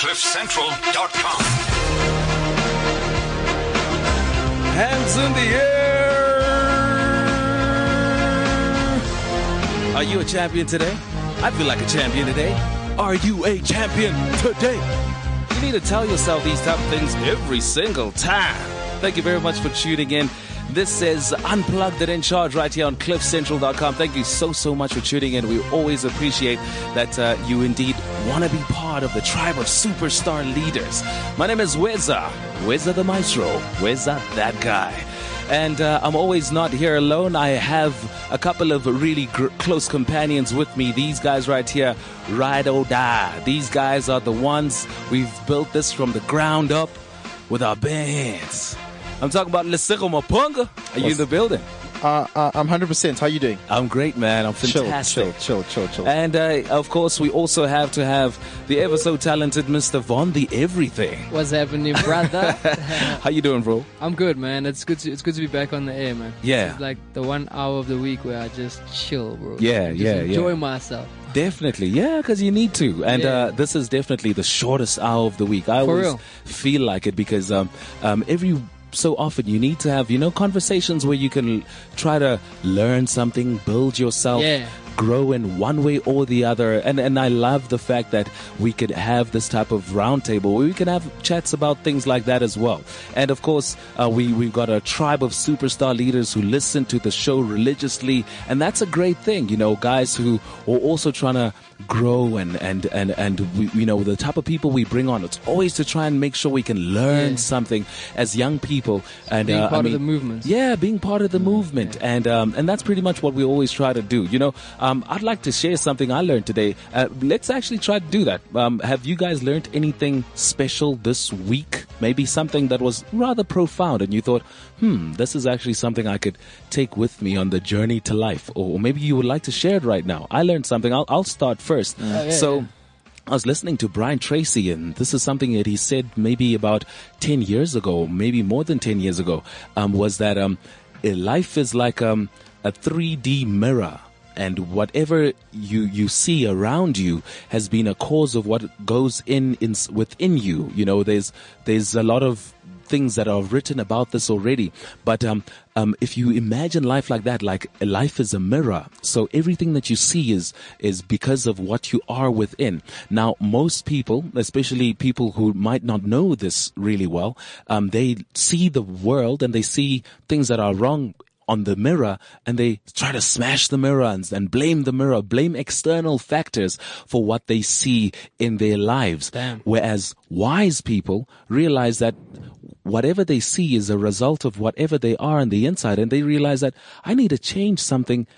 CliffCentral.com. Hands in the air. Are you a champion today? I feel like a champion today. Are you a champion today? You need to tell yourself these type of things every single time. Thank you very much for tuning in. This is Unplugged and in Charge right here on CliffCentral.com. Thank you so, so much for tuning in. We always appreciate that uh, you indeed want to be part of the tribe of superstar leaders. My name is Weza, Weza the Maestro, Weza that guy. And uh, I'm always not here alone. I have a couple of really gr- close companions with me. These guys right here, ride or die. These guys are the ones we've built this from the ground up with our bare hands. I'm talking about Lesego Mapunga. Are you in the building? Uh, uh, I'm 100%. How are you doing? I'm great, man. I'm fantastic. Chill, chill, chill, chill, chill. And uh, of course, we also have to have the ever so talented Mr. Von the Everything. What's happening, brother? How you doing, bro? I'm good, man. It's good. To, it's good to be back on the air, man. Yeah. It's like the one hour of the week where I just chill, bro. Yeah, just yeah, enjoy yeah. myself. Definitely, yeah, because you need to. And Yeah. uh, this is definitely the shortest hour of the week. I For always real. feel like it because um, um, every so often you need to have, you know, conversations where you can try to learn something, build yourself. Yeah. Grow in one way or the other, and and I love the fact that we could have this type of roundtable where we can have chats about things like that as well. And of course, uh, we we've got a tribe of superstar leaders who listen to the show religiously, and that's a great thing. You know, guys who are also trying to grow and and and and we, you know the type of people we bring on. It's always to try and make sure we can learn Yeah. something as young people and Being uh, I part of the movement. Yeah, being part of the movement, and um, and that's pretty much what we always try to do. You know, um, I'd like to share something I learned today. Uh, let's actually try to do that. Um, have you guys learned anything special this week? Maybe something that was rather profound, and you thought, hmm, this is actually something I could take with me on the journey to life, or, maybe you would like to share it right now. I learned something. I'll, I'll start first. yeah, so. yeah. I was listening to Brian Tracy, and this is something that he said maybe about 10 years ago, maybe more than 10 years ago, um, was that um, life is like um, a 3D mirror. And whatever you, you see around you has been a cause of what goes in, in within you. You know, there's there's a lot of things that are written about this already. But um, um, if you imagine life like that, like life is a mirror, so everything that you see is is because of what you are within. Now, most people, especially people who might not know this really well, um, they see the world and they see things that are wrong on the mirror and they try to smash the mirror and, and blame the mirror, blame external factors for what they see in their lives. Damn. Whereas wise people realize that whatever they see is a result of whatever they are on the inside and they realize that I need to change something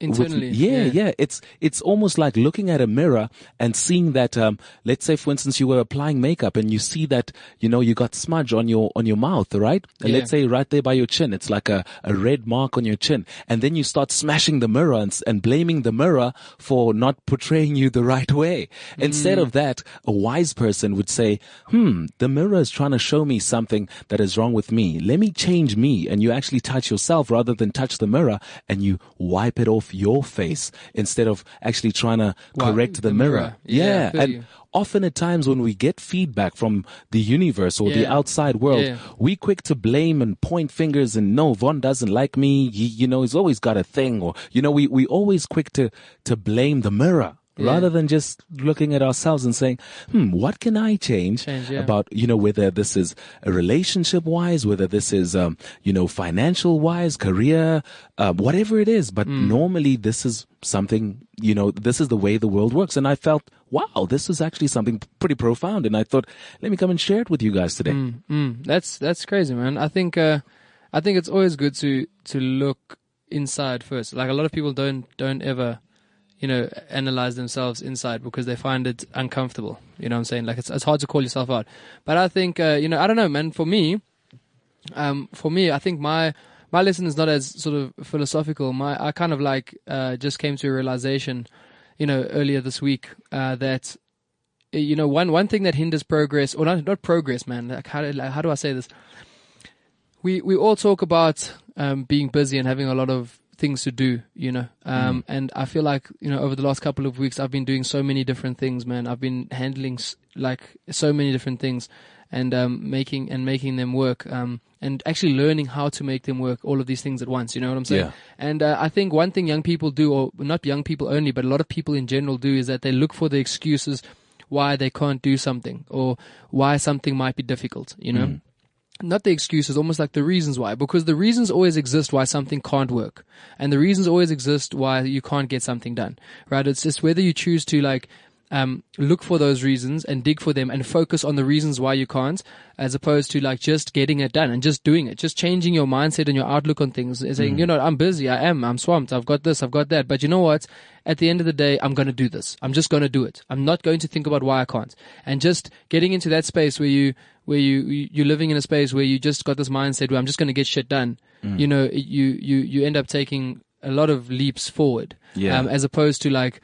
with- Internally, yeah, yeah. yeah. It's it's almost like looking at a mirror and seeing that. Um, let's say, for instance, you were applying makeup and you see that you know you got smudge on your on your mouth, right? And Yeah. let's say right there by your chin, it's like a, a red mark on your chin, and then you start smashing the mirror and, and blaming the mirror for not portraying you the right way. Instead Mm. of that, a wise person would say, "Hmm, the mirror is trying to show me something that is wrong with me. Let me change me." And you actually touch yourself rather than touch the mirror, and you wipe it off your face instead of actually trying to correct the, the mirror. mirror. Yeah, feel and often at times when we get feedback from the universe or the outside world, Yeah. we quick to blame and point fingers and no, Von doesn't like me. He, you know, he's always got a thing or, you know, we, we always quick to, to blame the mirror. Yeah. Rather than just looking at ourselves and saying, hmm, what can I change, Change, yeah. about, you know, whether this is a relationship wise, whether this is, um, you know, financial wise, career, uh, whatever it is. But Mm. normally this is something, you know, this is the way the world works. And I felt, wow, this is actually something pretty profound. And I thought, let me come and share it with you guys today. Mm, that's that's crazy, man. I think uh, I think it's always good to to look inside first. Like a lot of people don't don't ever, you know, analyze themselves inside because they find it uncomfortable. You know what I'm saying? Like it's it's hard to call yourself out. But I think uh, you know, I don't know, man. For me, um, for me, I think my my lesson is not as sort of philosophical. My I kind of like uh, just came to a realization, you know, earlier this week uh, that uh, you know one one thing that hinders progress or not not progress, man. Like how like, how do I say this? We we all talk about um, being busy and having a lot of things to do, you know. Um, and I feel like, you know, over the last couple of weeks, I've been doing so many different things, man. I've been handling like so many different things and, um, making, and making them work. Um, and actually learning how to make them work, all of these things at once, you know what I'm saying? Yeah. And, uh, I think one thing young people do, or not young people only, but a lot of people in general do is that they look for the excuses why they can't do something or why something might be difficult, you know? Not the excuses, almost like the reasons why, because the reasons always exist why something can't work. And the reasons always exist why you can't get something done, right? It's just whether you choose to like, um, look for those reasons and dig for them and focus on the reasons why you can't, as opposed to like just getting it done and just doing it, just changing your mindset and your outlook on things and saying, you know, I'm busy, I am, I'm swamped, I've got this, I've got that. But you know what? At the end of the day, I'm going to do this. I'm just going to do it. I'm not going to think about why I can't. And just getting into that space where you, where you, you- you're living in a space where you just got this mindset where I'm just going to get shit done. You know, you, you, you end up taking a lot of leaps forward. Yeah. Um, as opposed to like,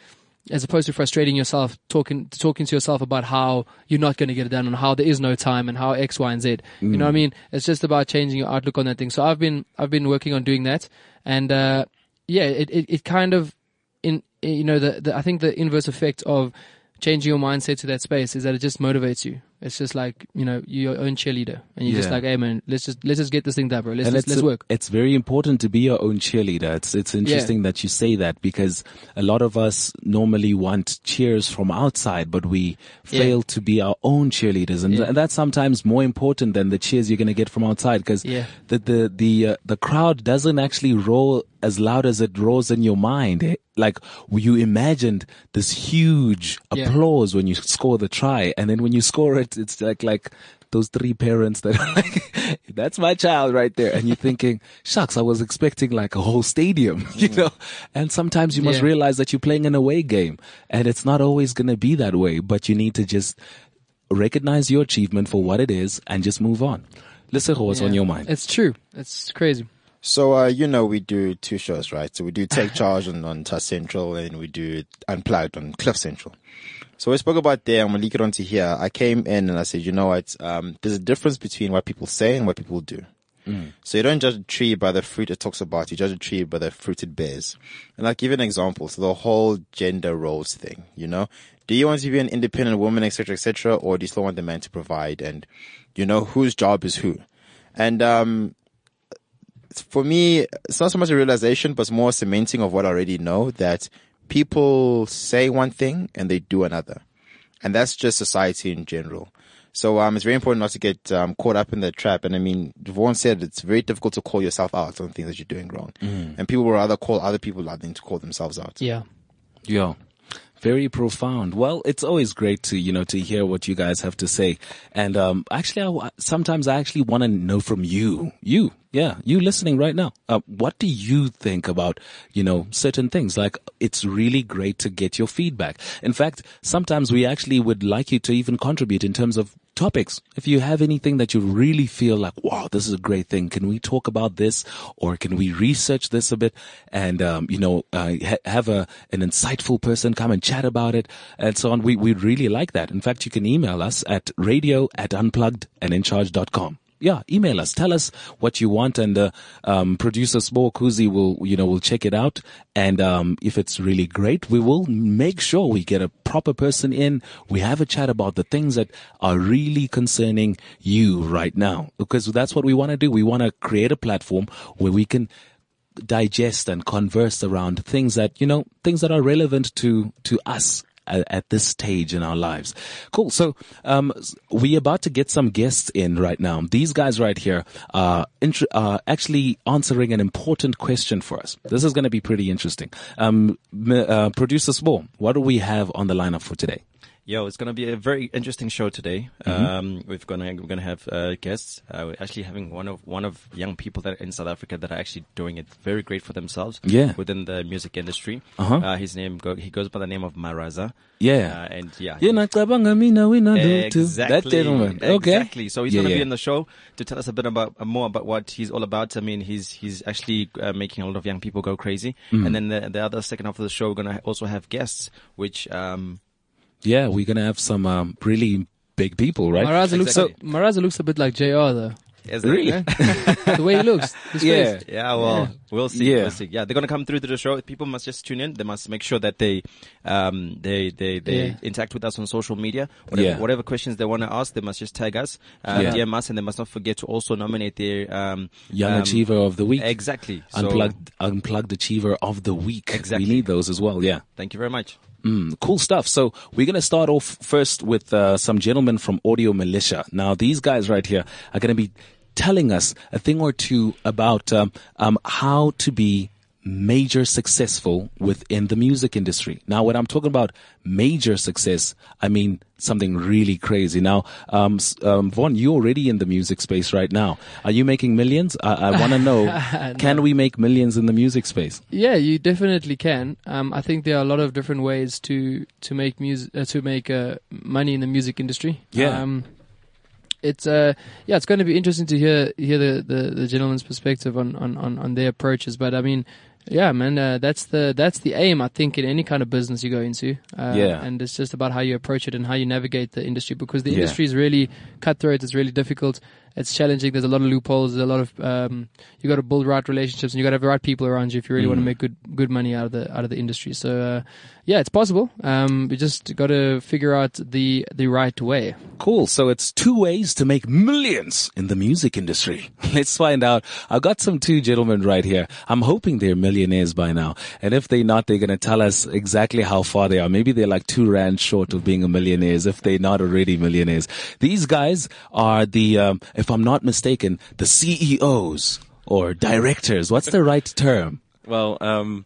as opposed to frustrating yourself, talking talking to yourself about how you're not going to get it done and how there is no time and how X, Y, and Z. You know what I mean? It's just about changing your outlook on that thing. So I've been I've been working on doing that, and uh, yeah, it, it it kind of in you know the, the I think the inverse effect of changing your mindset to that space is that it just motivates you. It's just like you know you're your own cheerleader, and you're just like, hey man, let's just let's just get this thing done, bro. Let's and let's, it's, work. It's very important to be your own cheerleader. It's it's interesting that you say that because a lot of us normally want cheers from outside, but we Yeah. fail to be our own cheerleaders, and, Yeah. and that's sometimes more important than the cheers you're going to get from outside because Yeah. the the the uh, the crowd doesn't actually roll as loud as it roars in your mind. eh? Like you imagined this huge Yeah. applause when you score the try, and then when you score it, it's like like those three parents that are like, that's my child right there. And you're thinking, shucks, I was expecting like a whole stadium, you know? And sometimes you must Yeah. realize that you're playing an away game and it's not always going to be that way, but you need to just recognize your achievement for what it is and just move on. Listen, what's on your mind? It's true. It's crazy. So, uh, you know, we do two shows, right? So we do Take Charge on, on Touch Central and we do Unplugged on Cliff Central. So we spoke about there, I'm gonna leak it onto here. I came in and I said, you know what, um, there's a difference between what people say and what people do. So you don't judge a tree by the fruit it talks about, you judge a tree by the fruit it bears. And I'll give you an example. So the whole gender roles thing, you know? Do you want to be an independent woman, etc., etc., or do you still want the man to provide? And you know, whose job is who? And, um, for me, it's not so much a realization, but it's more cementing of what I already know that people say one thing and they do another. And that's just society in general. So, um, it's very important not to get, um, caught up in the trap. And I mean, Vaughan said it's very difficult to call yourself out on things that you're doing wrong. And people will rather call other people out than to call themselves out. Yeah. Yeah. Very profound. Well, it's always great to, you know, to hear what you guys have to say. And, um, actually, I, sometimes I actually want to know from you, you, yeah, you listening right now. Uh, what do you think about, you know, certain things? Like, it's really great to get your feedback. In fact, sometimes we actually would like you to even contribute in terms of topics. If you have anything that you really feel like, wow, this is a great thing. Can we talk about this or can we research this a bit and, um, you know, uh, ha- have a, an insightful person come and chat about it and so on. We, we really like that. In fact, you can email us at radio at unplugged and unpluggedandIncharge.com. Yeah, email us. Tell us what you want, and uh, um, producer Sbo Kuzi will, you know, will check it out. And um, if it's really great, we will make sure we get a proper person in. We have a chat about the things that are really concerning you right now, because that's what we want to do. We want to create a platform where we can digest and converse around things that you know, things that are relevant to to us at, at this stage in our lives. Cool. So, um, we're about to get some guests in right now. These guys right here are, int- actually answering an important question for us. This is going to be pretty interesting. Um, uh, producer Sbo, what do we have on the lineup for today? Yo, it's gonna be a very interesting show today. Mm-hmm. Um, we've gonna we're gonna have uh, guests. Uh, we're actually having one of one of young people that are in South Africa that are actually doing it very great for themselves. Yeah. within the music industry. Uh-huh. Uh, his name go, he goes by the name of Maraza. Yeah. uh, and yeah, Yeah, nacabanga mina wina lutu. Exactly. That gentleman. Okay. Exactly. So he's Yeah, going to yeah. be in the show to tell us a bit about uh, more about what he's all about. I mean, he's he's actually uh, making a lot of young people go crazy. Mm. And then the, the other second half of the show, we're going to also have guests, which um, Yeah, we're gonna have some um, really big people, right? Maraza looks Exactly. so, Maraza looks a bit like JR though. As Really? the way he looks. His Yeah. face. Yeah, well, we'll see. Yeah. We'll see. Yeah, they're gonna come through to the show. People must just tune in. They must make sure that they, um, they, they, they Yeah. interact with us on social media. Whatever, Yeah. whatever questions they want to ask, they must just tag us, uh, Yeah. DM us, and they must not forget to also nominate their, um, Young um, Achiever of the Week. Exactly. So, Unplugged, unplugged Achiever of the Week. Exactly. We need those as well, yeah. Thank you very much. Mm, cool stuff. So we're going to start off first with uh, some gentlemen from Audio Militia. Now, these guys right here are going to be telling us a thing or two about um, um, how to be major successful within the music industry. Now, when I'm talking about major success, I mean something really crazy. Now, um, um, Vaughn, you're already in the music space right now. Are you making millions? I, I want to know, can we make millions in the music space? Yeah, you definitely can. Um, I think there are a lot of different ways to to make music uh, to make uh, money in the music industry. Yeah. Um, it's uh yeah, it's going to be interesting to hear hear the, the, the gentleman's perspective on, on, on, on their approaches. But I mean, yeah, man, uh, that's the that's the aim. I think in any kind of business you go into. Uh, Yeah. and it's just about how you approach it and how you navigate the industry because the Yeah. industry is really cutthroat. It's really difficult. It's challenging. There's a lot of loopholes. There's a lot of um, you got to build right relationships and you got to have the right people around you if you really want to make good good money out of the out of the industry. So uh, yeah, it's possible. Um, we just got to figure out the the right way. Cool. So it's two ways to make millions in the music industry. Let's find out. I've got some two gentlemen right here. I'm hoping they're millionaires by now. And if they're not, they're going to tell us exactly how far they are. Maybe they're like two rand short of being a millionaires if they're not already millionaires. These guys are the, um, if I'm not mistaken, the CEOs or directors. What's the right term? Well, um,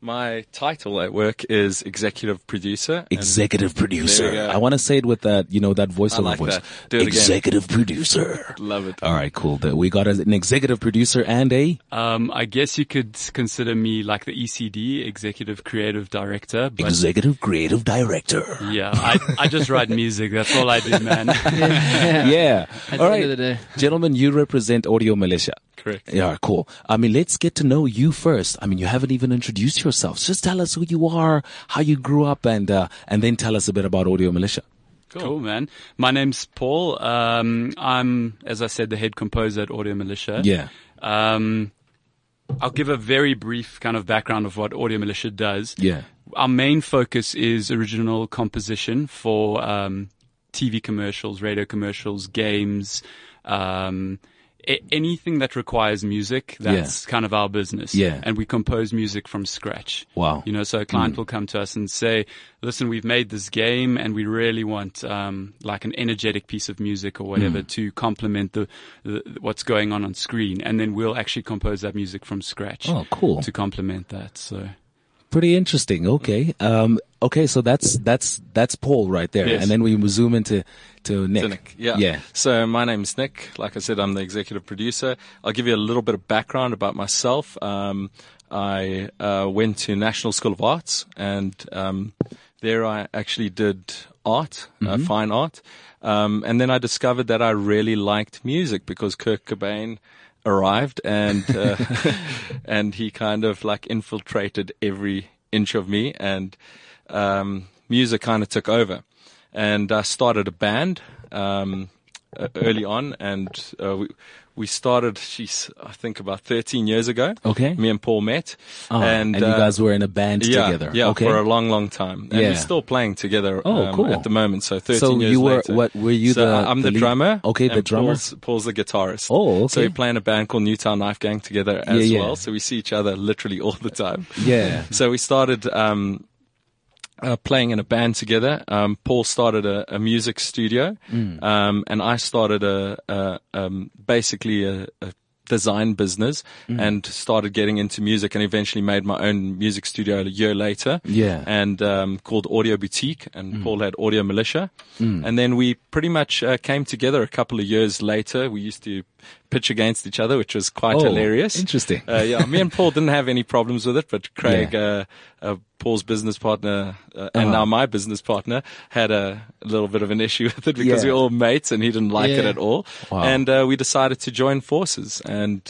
my title at work is executive producer. Executive producer. I want to say it with that, you know, that voiceover like voice. that. Do it again. Executive producer. Love it. All right, cool. We got an executive producer and a Um, I guess you could consider me like the ECD, Executive Creative Director. But executive creative director. yeah, I, I just write music. That's all I do, man. Yeah. At All the end of the right. day. Gentlemen, you represent Audio Militia. Correct. Yeah, cool. I mean, let's get to know you first. I mean, you haven't even introduced yourselves. Just tell us who you are, how you grew up, and uh, and then tell us a bit about Audio Militia. Cool. man. My name's Paul. Um, I'm, as I said, the head composer at Audio Militia. Yeah. Um, I'll give a very brief kind of background of what Audio Militia does. Yeah. Our main focus is original composition for um, TV commercials, radio commercials, games, um, anything that requires music. That's kind of our business. Yeah. and we compose music from scratch. Wow. You know, so a client will come to us and say, "Listen, we've made this game, and we really want um, like an energetic piece of music or whatever to complement the, the what's going on on screen," and then we'll actually compose that music from scratch. Oh, cool. To complement that, so. Pretty interesting. Okay. Um, okay. So that's that's that's Paul right there, Yes. and then we zoom into to Nick. To Nick. Yeah. Yeah. So my name's Nick. Like I said, I'm the executive producer. I'll give you a little bit of background about myself. Um, I uh, went to National School of Arts, and um, there I actually did art, uh, fine art. Um, and then I discovered that I really liked music because Kurt Cobain arrived and uh, and he kind of like infiltrated every inch of me and um, music kind of took over. And I started a band um, early on and uh, we we started she's I think about 13 years ago Okay. me and Paul met Ah, and, you uh, guys were in a band yeah, together. yeah, Okay. for a long, long time. And Yeah. we're still playing together Oh, um, cool. at the moment. So 13 So years you were- later. what, were you So the- I'm the lead- drummer. Okay, the drummer. Paul's, Paul's the guitarist. Oh, okay. So we play in a band called Newtown Knife Gang together as yeah. well. So we see each other literally all the time. Yeah. So we started um, uh, playing in a band together. Um, Paul started a, a music studio, Mm. um, and I started a, a um, basically a, a design business Mm. and started getting into music and eventually made my own music studio a year later. Yeah. And um, called Audio Boutique, and Mm. Paul had Audio Militia. And then we pretty much uh, came together a couple of years later. We used to pitch against each other, which was quite Oh, hilarious. interesting. Uh, yeah, me and Paul didn't have any problems with it, but Craig, uh, uh, Paul's business partner, uh, and Uh-huh. now my business partner, had a, little bit of an issue with it because Yeah. we're all mates, and he didn't like it at all. Wow. And uh, we decided to join forces, and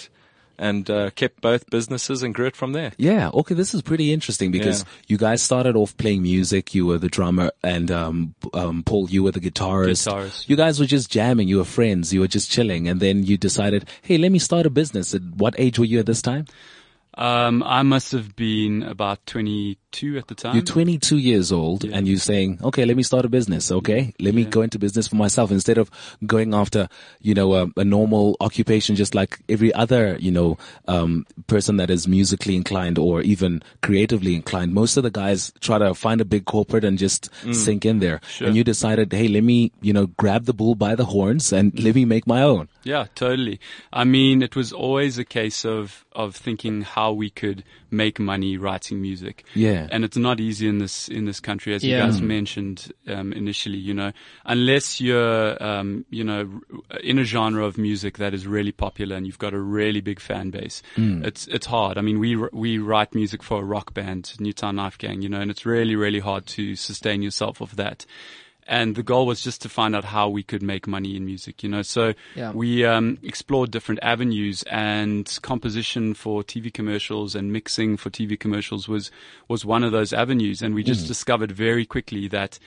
and uh, kept both businesses and grew it from there. Yeah. Okay. This is pretty interesting because Yeah. you guys started off playing music. You were the drummer and, um, um, Paul, you were the guitarist. Guitarist. You guys were just jamming. You were friends. You were just chilling. And then you decided, Hey, let me start a business. At what age were you at this time? Um, I must have been about 22 at the time. You're 22 years old and you're saying, okay, let me start a business. Mm-hmm. Okay. Let me go into business for myself instead of going after, you know, a, a normal occupation, just like every other, you know, um, person that is musically inclined or even creatively inclined. Most of the guys try to find a big corporate and just mm. sink in there. And you decided, hey, let me, you know, grab the bull by the horns and mm. let me make my own. Yeah, totally. I mean, it was always a case of, of thinking how we could make money writing music. Yeah. And it's not easy in this, in this country, as Yeah. you guys mentioned, um, initially, you know, unless you're, um, you know, in a genre of music that is really popular and you've got a really big fan base. It's, it's hard. I mean, we, we write music for a rock band, Newtown Knife Gang, you know, and it's really, really hard to sustain yourself of that. And the goal was just to find out how we could make money in music, you know. So Yeah. we um, explored different avenues, and composition for TV commercials and mixing for TV commercials was was one of those avenues. And we just discovered very quickly that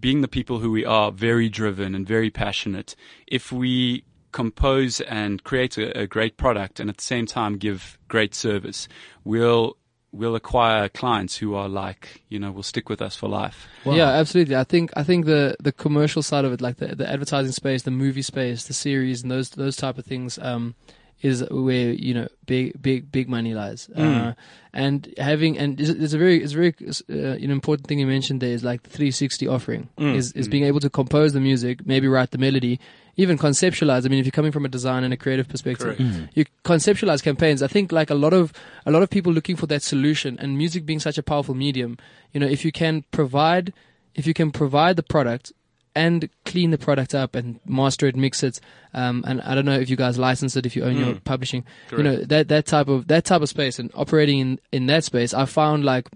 being the people who we are, very driven and very passionate, if we compose and create a, a great product and at the same time give great service, we'll we'll acquire clients who are like, you know, will stick with us for life. Yeah, absolutely. I think I think the the commercial side of it, like the the advertising space, the movie space, the series, and those those type of things, um, is where you know big big big money lies. Uh, and having and it's, it's a very it's very uh, an important thing you mentioned there is like the 360 offering is is being able to compose the music, maybe write the melody. Even conceptualize. I mean, if you're coming from a design and a creative perspective, you conceptualize campaigns. I think like a lot of a lot of people looking for that solution, and music being such a powerful medium, you know, if you can provide if you can provide the product and clean the product up and master it, mix it, um, and I don't know if you guys license it, if you own your publishing, you know that that type of that type of space and operating in in that space, I found like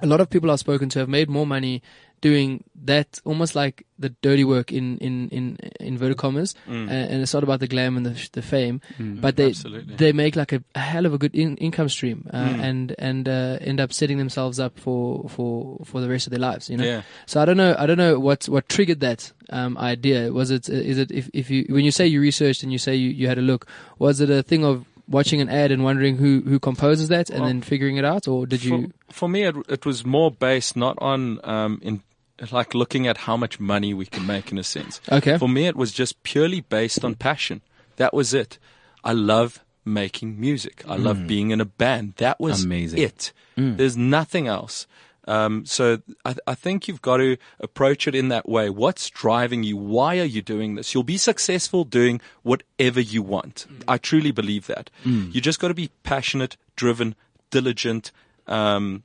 a lot of people I've spoken to have made more money doing that almost like the dirty work in in in inverted commas and, and it's not about the glam and the, the fame but they absolutely. they make like a, a hell of a good in, income stream uh, and and uh, end up setting themselves up for for for the rest of their lives you know? Yeah. so I don't know I don't know what what triggered that um, idea. Was it is it if if you when you say you researched and you say you, you had a look was it a thing of watching an ad and wondering who who composes that and Well, then figuring it out or did for, you for me, it, it was more based not on um, in like looking at how much money we can make in a sense. Okay. For me, it was just purely based on passion. That was it. I love making music. I love being in a band. That was Amazing. it. There's nothing else. Um, so I, I think you've got to approach it in that way. What's driving you? Why are you doing this? You'll be successful doing whatever you want. I truly believe that. You just got to be passionate, driven, diligent, um,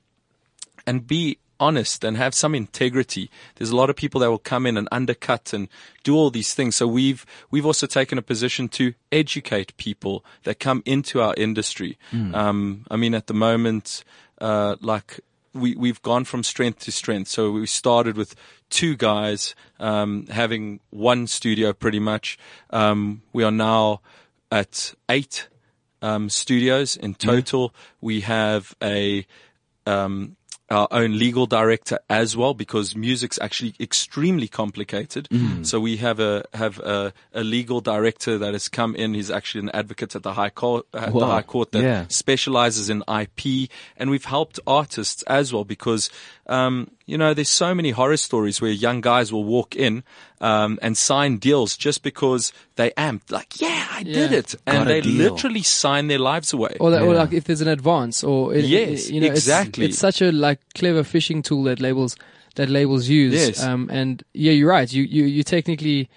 and be honest and have some integrity. There's a lot of people that will come in and undercut and do all these things. So we've we've also taken a position to educate people that come into our industry. Um, I mean, at the moment, uh, like we we've gone from strength to strength. So we started with two guys um, having one studio, pretty much. Um, we are now at eight um, studios in total. We have a um, our own legal director as well because music's actually extremely complicated. Mm-hmm. So we have a have a, a legal director that has come in. He's actually an advocate at the high court at the high court that Yeah. specializes in IP, and we've helped artists as well because um, you know there's so many horror stories where young guys will walk in um, and sign deals just because they amped like, yeah, I did it, and Got they deal. literally sign their lives away. or, that, or like if there's an advance or it, Yes, you know, it's- exactly. It's, such a like clever phishing tool that labels that labels use. Yes. Um, and yeah, you're right. You you you technically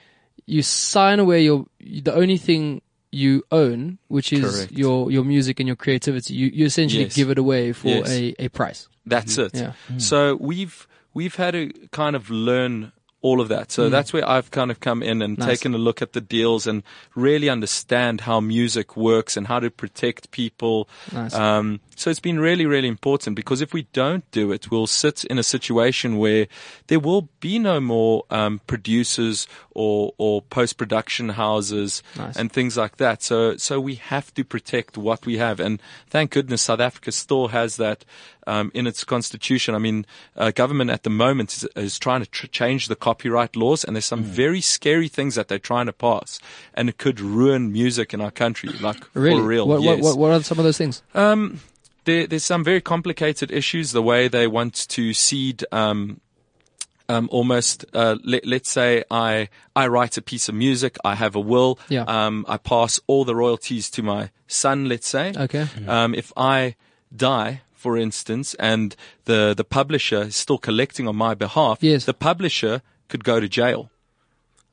you sign away your the only thing you own, which is Correct. your your music and your creativity. You you essentially Yes. give it away for Yes. a, a price. That's mm-hmm. it. Yeah. So we've we've had to kind of learn all of that. So that's where I've kind of come in and Nice. taken a look at the deals and really understand how music works and how to protect people. Nice. Um, so it's been really, really important because if we don't do it, we'll sit in a situation where there will be no more um, producers or, or post production houses Nice. and things like that. So, so we have to protect what we have. And thank goodness South Africa still has that um, in its constitution. I mean, uh, government at the moment is, is trying to tr- change the copyright laws, and there's some very scary things that they're trying to pass, and it could ruin music in our country, like Really? for real. What, yes. what, what, are some of those things? Um, there, there's some very complicated issues. The way they want to cede, um, um, almost, uh, let, let's say I, I write a piece of music. I have a will. Yeah. Um, I pass all the royalties to my son, let's say. Okay. Um, if I die, for instance, and the, the publisher is still collecting on my behalf, Yes. the publisher could go to jail.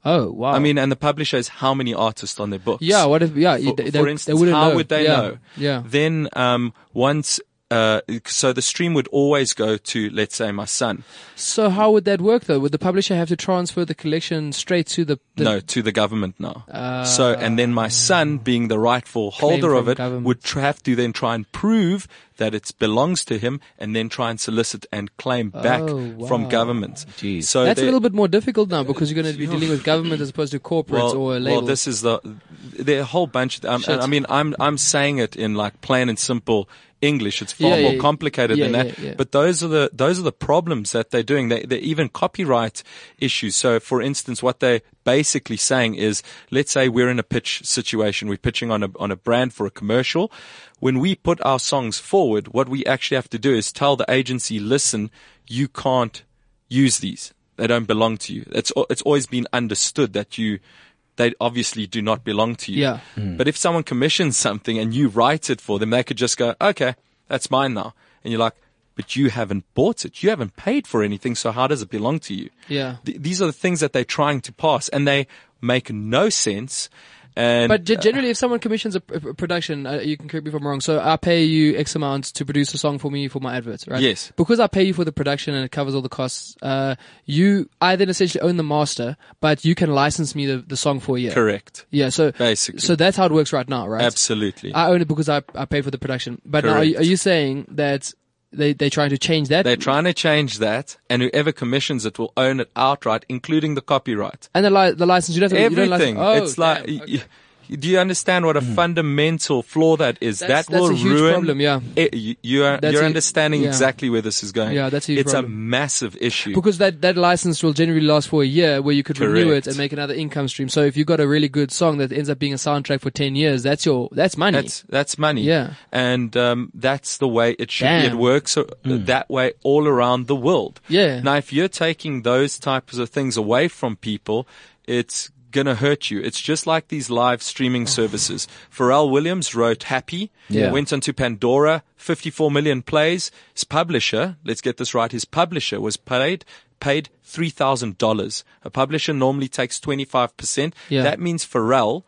Oh, wow. I mean, and the publisher has how many artists on their books? yeah, what if, yeah, for, they, for they, instance, wouldn't how know. would they yeah. know? Yeah. Then um, once, uh, so the stream would always go to, let's say, my son. So how would that work though? Would the publisher have to transfer the collection straight to the, the no, to the government now. Uh, so, and then my son, being the rightful holder of it, government. would have to then try and prove that it belongs to him, and then try and solicit and claim back Oh, from wow. government. Jeez. So That's a little bit more difficult now because you're going to be dealing with government as opposed to corporates or well, labels. well, this is the there are a whole bunch. Of, um, I mean, I'm I'm saying it in like plain and simple English. It's far Yeah, more yeah, complicated than that. yeah, yeah. But those are the those are the problems that they're doing. They they're even copyright issues. So, for instance, what they're basically saying is, let's say we're in a pitch situation. We're pitching on a on a brand for a commercial. When we put our songs forward, what we actually have to do is tell the agency, listen, you can't use these. They don't belong to you. It's it's always been understood that you they obviously do not belong to you. Yeah. Hmm. But if someone commissions something and you write it for them, they could just go, okay, that's mine now. And you're like, but you haven't bought it. You haven't paid for anything. So how does it belong to you? yeah. Th- these are the things that they're trying to pass and they make no sense. And But ge- generally, if someone commissions a, a production, uh, you can correct me if I'm wrong. So I pay you X amount to produce a song for me for my adverts, right? Yes. Because I pay you for the production and it covers all the costs. Uh, you, I then essentially own the master, but you can license me the, the song for a year. correct. Yeah. So Basically. so that's how it works right now, right? Absolutely. I own it because I I paid for the production. But now, are you, are you saying that they they're trying to change that? they're trying to change that and whoever commissions it will own it outright, including the copyright. and the li- the license you don't have to, you don't Everything. license- oh, it's like, damn, y- okay. Do you understand what a fundamental flaw that is? That's- that that's will a huge ruin. problem, yeah. it- you, you are, That's you're a- understanding yeah. exactly where this is going. Yeah, that's a huge It's problem. a massive issue. Because that, that license will generally last for a year where you could renew it and make another income stream. So if you've got a really good song that ends up being a soundtrack for 10 years, that's your, that's money. That's that's money. Yeah. and um, that's the way it should be. It works uh, that way all around the world. Yeah. Now, if you're taking those types of things away from people, it's gonna hurt you. It's just like these live streaming oh. services. Pharrell Williams wrote "Happy," Yeah. went onto Pandora, 54 million plays. His publisher, let's get this right, his publisher was paid paid three thousand dollars. A publisher normally takes 25 percent. Yeah. That means Pharrell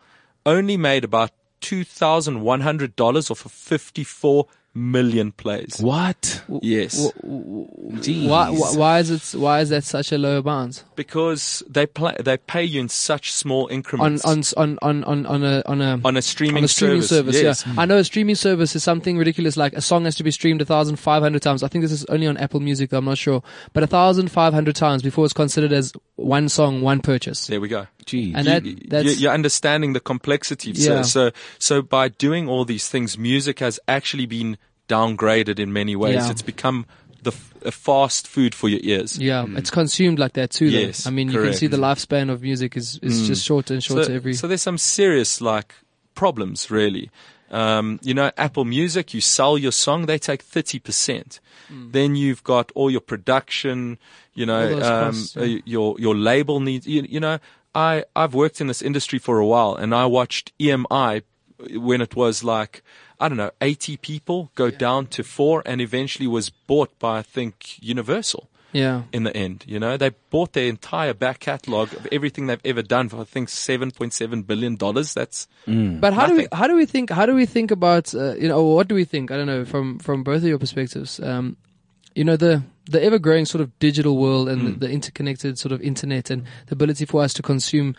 only made about two thousand one hundred dollars off of 54 million plays. What? Yes. Jeez. Why, why, why is it, why is that such a low amount? because they play, they pay you in such small increments on, on, on, on, on a, on a, on a streaming, on a streaming service, Yes. yeah. I know a streaming service is something ridiculous like a song has to be streamed a 1,500 times. I think this is only on Apple Music, though, I'm not sure. But a 1,500 times before it's considered as one song, one purchase. There we go. Jeez. And that, You- that's, you're understanding the complexity. Yeah. So, so, so by doing all these things, music has actually been downgraded in many ways. Yeah. It's become the f- a fast food for your ears. yeah, it's consumed like that too. though. Yes, I mean, you can see the lifespan of music is, is just shorter and shorter so, every. so there's some serious like problems really. Um, you know, Apple Music, you sell your song, they take 30%. Then you've got all your production, you. Know, um, costs, yeah. uh, your, your label needs, you, you know, I, I've worked in this industry for a while and I watched EMI when it was like, I don't know, 80 people go down to four and eventually was bought by, I think, Universal yeah. in the end. You know, they bought their entire back catalog of everything they've ever done for I think seven point seven billion dollars. That's But how do we how do we think how do we think about uh, you know what do we think I don't know from from both of your perspectives um, you know the the ever growing sort of digital world and Mm. the, the interconnected sort of internet and the ability for us to consume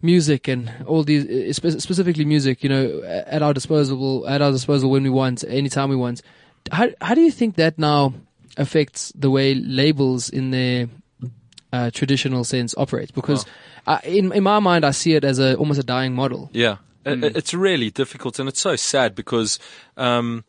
music and all these uh, specifically music you know at our disposal at our disposal when we want anytime we want. How how do you think that now affects the way labels in their uh, traditional sense operate? Because uh, in in my mind I see it as a almost a dying model. Yeah, I- I- it's really difficult, and it's so sad because, um,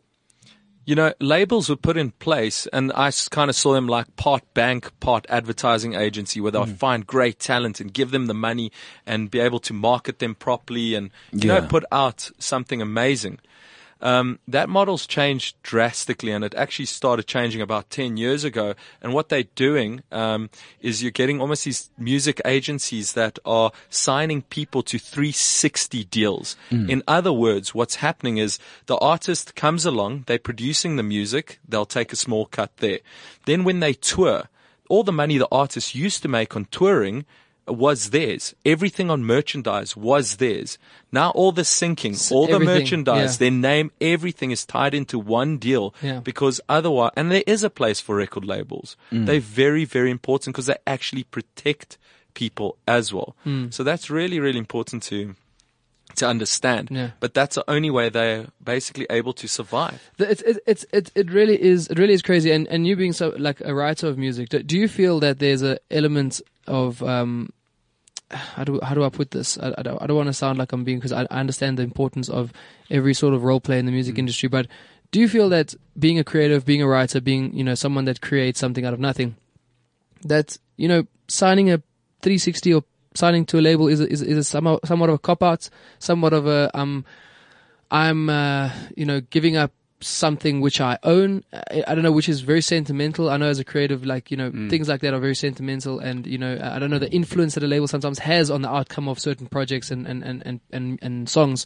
you know, labels were put in place, and I kind of saw them like part bank, part advertising agency, where they'll hmm. find great talent and give them the money and be able to market them properly, and you know, put out something amazing. Um, that model's changed drastically, and it actually started changing about 10 years ago. And what they're doing um, is you're getting almost these music agencies that are signing people to 360 deals. In other words, what's happening is the artist comes along, they're producing the music, they'll take a small cut there. Then when they tour, all the money the artist used to make on touring was theirs. Everything on merchandise was theirs. Now all the syncing, all the merchandise, yeah. their name, everything is tied into one deal Yeah. because otherwise, and there is a place for record labels. Mm. They're very, very important because they actually protect people as well. Mm. So that's really, really important to, to understand. Yeah. But that's the only way they're basically able to survive. It's it, it's it, it really is it really is crazy. And and you being so like a writer of music, do, do you feel that there's a element of um, how do how do I put this? I, I don't, I don't want to sound like I'm being because I, I understand the importance of every sort of role play in the music industry. But do you feel that being a creative, being a writer, being you know someone that creates something out of nothing, that you know signing a 360 or signing to a label is a, is is a somewhat, somewhat of a cop out, somewhat of a um I'm, uh, you know, giving up something which I own. I, I don't know, which is very sentimental. I know as a creative, like, you know, things like that are very sentimental. And, you know, I don't know the influence that a label sometimes has on the outcome of certain projects and, and, and, and, and, and songs.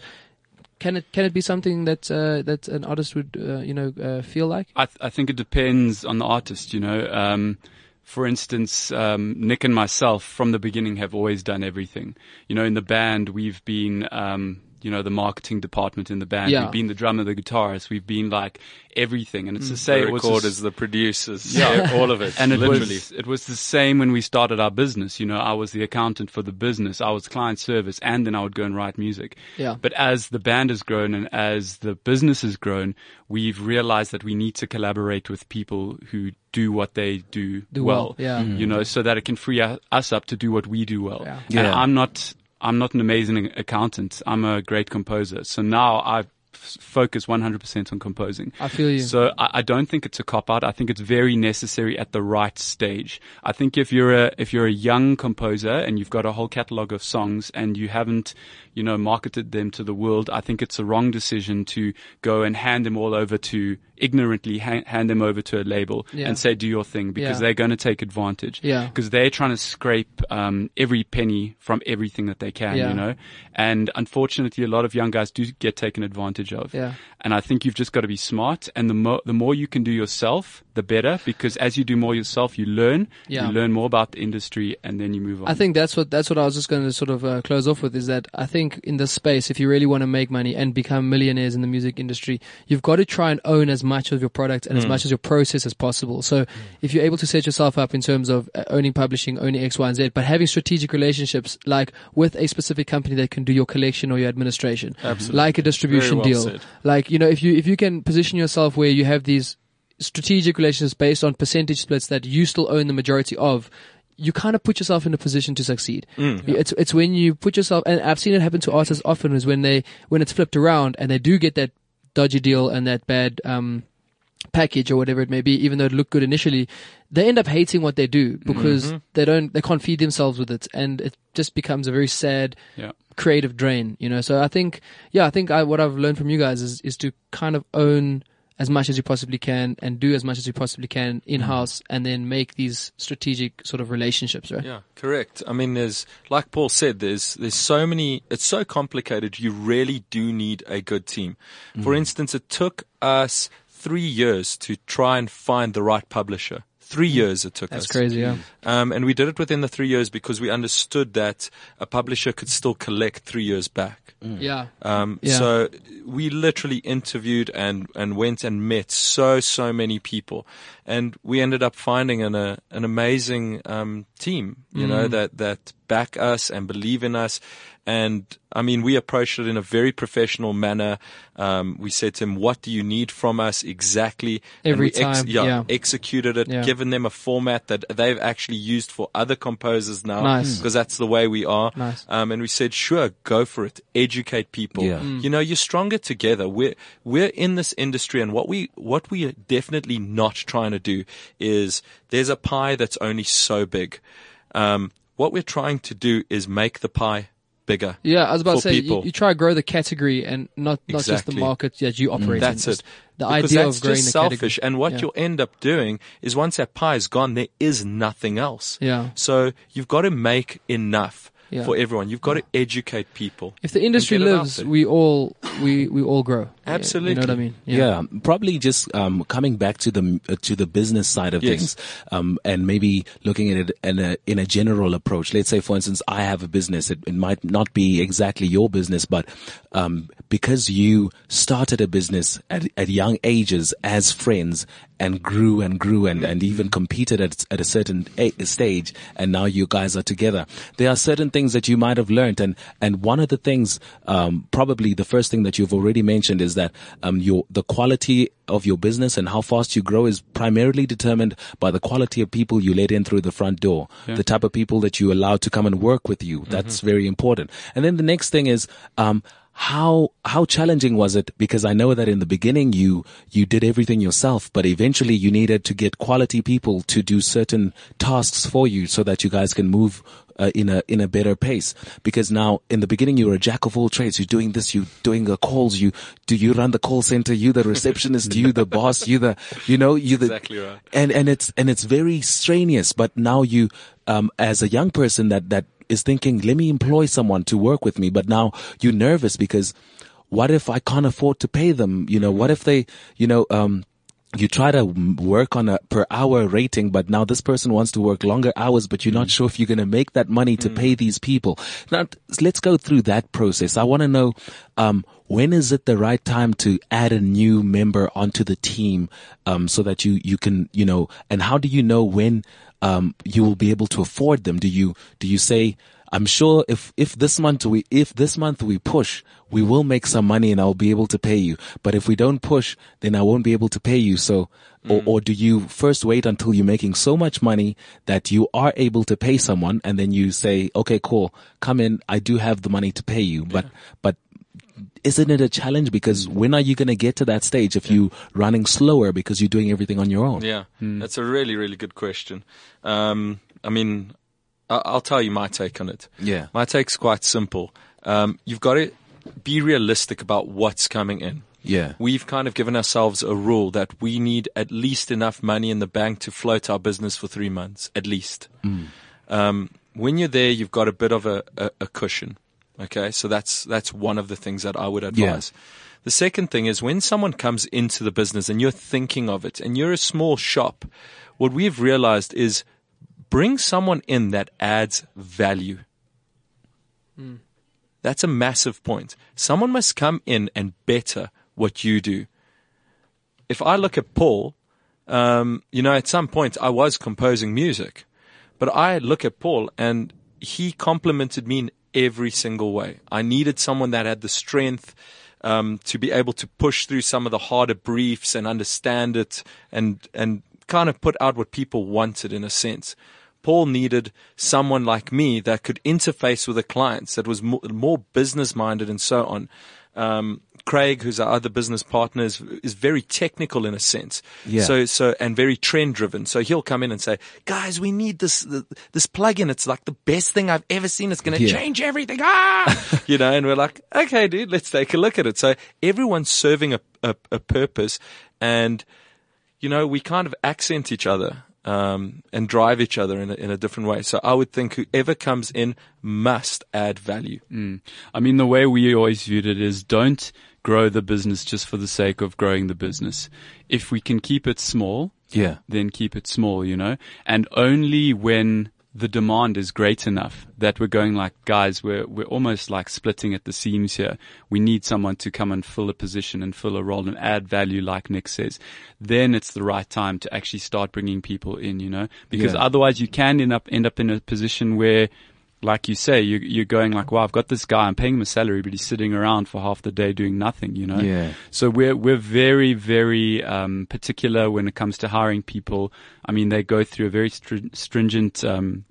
Can it, can it be something that, uh, that an artist would, uh, you know, uh, feel like? I, th- I think it depends on the artist, you know. Um, for instance, um, Nick and myself from the beginning have always done everything. You know, in the band, we've been, um, you know, the marketing department in the band. Yeah. We've been the drummer, the guitarist. We've been like everything. And it's to mm. say the it was recorders, just- the producers, yeah, all of it. and it literally. was it was the same when we started our business. You know, I was the accountant for the business. I was client service, and then I would go and write music. Yeah. But as the band has grown and as the business has grown, we've realized that we need to collaborate with people who do what they do, Do well, yeah. You mm. know, so that it can free us up to do what we do well. Yeah. And Yeah. I'm not. I'm not an amazing accountant. I'm a great composer. So now I f- focus 100% on composing. I feel you. So I, I don't think it's a cop out. I think it's very necessary at the right stage. I think if you're a if you're a young composer and you've got a whole catalog of songs and you haven't, you know, marketed them to the world, I think it's a wrong decision to go and hand them all over to ignorantly ha- hand them over to a label Yeah. and say do your thing because Yeah. they're going to take advantage. Yeah. Because they're trying to scrape um, every penny from everything that they can, Yeah. you know. And unfortunately, a lot of young guys do get taken advantage of. Yeah. And I think you've just got to be smart. And the more the more you can do yourself, the better. Because as you do more yourself, you learn. Yeah. You learn more about the industry, and then you move on. I think that's what that's what I was just going to sort of uh, close off with is that I think in this space, if you really want to make money and become millionaires in the music industry, you've got to try and own as much of your product and as much as your process as possible. So if you're able to set yourself up in terms of uh, owning publishing, owning X, Y, and Z, but having strategic relationships like with a specific company that can do your collection or your administration, Absolutely. like a distribution well deal, said. like you know, if you if you can position yourself where you have these strategic relationships based on percentage splits that you still own the majority of, you kind of put yourself in a position to succeed. It's it's when you put yourself, and I've seen it happen to artists often, is when they when it's flipped around and they do get that dodgy deal and that bad um, package or whatever it may be, even though it looked good initially, they end up hating what they do because they don't they can't feed themselves with it, and it just becomes a very sad yeah. creative drain, you know. So I think, yeah, I think I, what I've learned from you guys is is to kind of own as much as you possibly can and do as much as you possibly can in house, mm. and then make these strategic sort of relationships, right? Yeah, correct. I mean, there's like Paul said, there's there's so many. It's so complicated. You really do need a good team. For mm. instance, it took us three years to try and find the right publisher. Three years it took That's us. That's crazy. Yeah. Um, and we did it within the three years because we understood that a publisher could still collect three years back. Yeah. Um, Yeah. So we literally interviewed and, and went and met so, so many people. And we ended up finding an, a, an amazing um, team, you know, that, that back us and believe in us. And I mean, we approached it in a very professional manner. Um, we said to him, what do you need from us exactly? And Every we time, yeah, yeah. executed it, Yeah. given them a format that they've actually used for other composers now. Nice. Because that's the way we are. Nice. Um, and we said, sure, go for it. Educate people. Yeah. Mm. You know, you're stronger together. We're, we're in this industry and what we, what we are definitely not trying to do is there's a pie that's only so big. Um, what we're trying to do is make the pie bigger. Yeah, I was about to say you, people. you try to grow the category and not not just the market that you mm. operate in. That's Just it. The because idea that's of growing just the selfish. category. And what Yeah. you'll end up doing is once that pie is gone, there is nothing else. Yeah. So you've got to make enough Yeah. for everyone. You've got to educate people. If the industry get it out lives, we all we we all grow. Yeah, Absolutely. You know what I mean? Yeah, probably just um, coming back to the uh, to the business side of Yes. things, um, and maybe looking at it in a in a general approach. Let's say, for instance, I have a business. It, it might not be exactly your business, but um, because you started a business at at young ages as friends and grew and grew and, and even competed at at a certain a- stage, and now you guys are together. There are certain things that you might have learned, and and one of the things, um, probably the first thing that you've already mentioned is that um, your the quality of your business and how fast you grow is primarily determined by the quality of people you let in through the front door, the type of people that you allow to come and work with you. That's very important. And then the next thing is. Um, how how challenging was it? Because i know that in the beginning you you did everything yourself but eventually you needed to get quality people to do certain tasks for you so that you guys can move uh, in a in a better pace. Because now in the beginning you were a jack of all trades. You're doing this you're doing the calls. You do you run the call center? You the receptionist. You the boss. You the you know you the Exactly right. and and it's and it's very strenuous. But now you um as a young person that that is thinking let me employ someone to work with me. But now you're nervous because what if i can't afford to pay them? You know what if they you know um you try to work on a per hour rating, but now this person wants to work longer hours, but you're not sure if you're going to make that money to pay these people. Now, let's go through that process. I want to know, um, when is it the right time to add a new member onto the team, um, so that you, you can, you know, and how do you know when, um, you will be able to afford them? Do you, do you say, I'm sure if, if this month we, if this month we push, we will make some money and I'll be able to pay you. But if we don't push, then I won't be able to pay you. So, or, or do you first wait until you're making so much money that you are able to pay someone and then you say, okay, cool, come in. I do have the money to pay you. But, but isn't it a challenge? Because when are you going to get to that stage if you're running slower because you're doing everything on your own? Yeah, that's a really, really good question. Um, I mean, I'll tell you my take on it. Yeah. My take's quite simple. Um, you've got to be realistic about what's coming in. Yeah. We've kind of given ourselves a rule that we need at least enough money in the bank to float our business for three months, at least. Um, when you're there, you've got a bit of a, a, a cushion. Okay, so that's that's one of the things that I would advise. The second thing is when someone comes into the business and you're thinking of it, and you're a small shop, what we've realized is bring someone in that adds value. That's a massive point. Someone must come in and better what you do. If I look at Paul, um, you know, at some point I was composing music, but I look at Paul and he complimented me in every single way. I needed someone that had the strength um, to be able to push through some of the harder briefs and understand it and and kind of put out what people wanted in a sense. Paul needed someone like me that could interface with the clients, that was more, more business minded and so on. Um, Craig, who's our other business partner, is, is very technical in a sense. Yeah. So, so, and very trend driven. So he'll come in and say, guys, we need this, this plugin. It's like the best thing I've ever seen. It's going to Yeah. change everything. Ah, you know, and we're like, okay, dude, let's take a look at it. So everyone's serving a, a, a purpose and, you know, we kind of accent each other. Um, and drive each other in a, in a different way. So I would think whoever comes in must add value. I mean, the way we always viewed it is don't grow the business just for the sake of growing the business. If we can keep it small Yeah. then keep it small, you know, and only when the demand is great enough that we're going like, guys, we're, we're almost like splitting at the seams here. We need someone to come and fill a position and fill a role and add value, like Nick says. Then it's the right time to actually start bringing people in, you know, because Yeah. otherwise you can end up, end up in a position where like you say, you, you're going like, wow, I've got this guy, I'm paying him a salary, but he's sitting around for half the day doing nothing, you know? Yeah. So we're, we're very, very, um, particular when it comes to hiring people. I mean, they go through a very str- stringent, um,